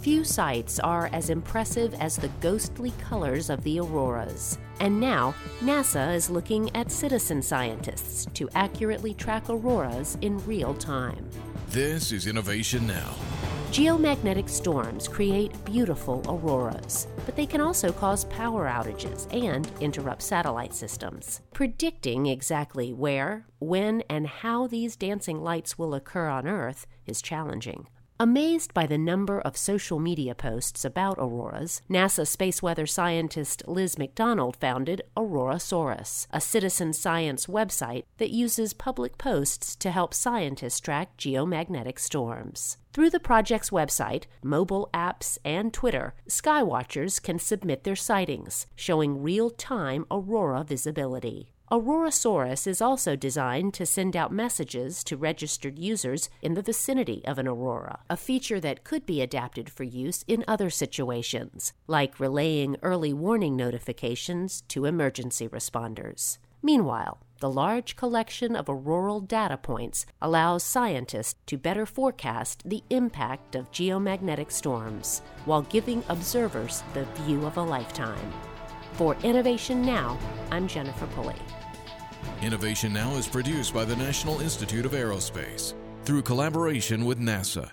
Few sights are as impressive as the ghostly colors of the auroras. And now, NASA is looking at citizen scientists to accurately track auroras in real time. This is Innovation Now. Geomagnetic storms create beautiful auroras, but they can also cause power outages and interrupt satellite systems. Predicting exactly where, when, and how these dancing lights will occur on Earth is challenging. Amazed by the number of social media posts about auroras, NASA space weather scientist Liz MacDonald founded Aurorasaurus, a citizen science website that uses public posts to help scientists track geomagnetic storms. Through the project's website, mobile apps, and Twitter, skywatchers can submit their sightings, showing real time aurora visibility. Aurorasaurus is also designed to send out messages to registered users in the vicinity of an aurora, a feature that could be adapted for use in other situations, like relaying early warning notifications to emergency responders. Meanwhile, the large collection of auroral data points allows scientists to better forecast the impact of geomagnetic storms while giving observers the view of a lifetime. For Innovation Now, I'm Jennifer Pulley. Innovation Now is produced by the National Institute of Aerospace through collaboration with NASA.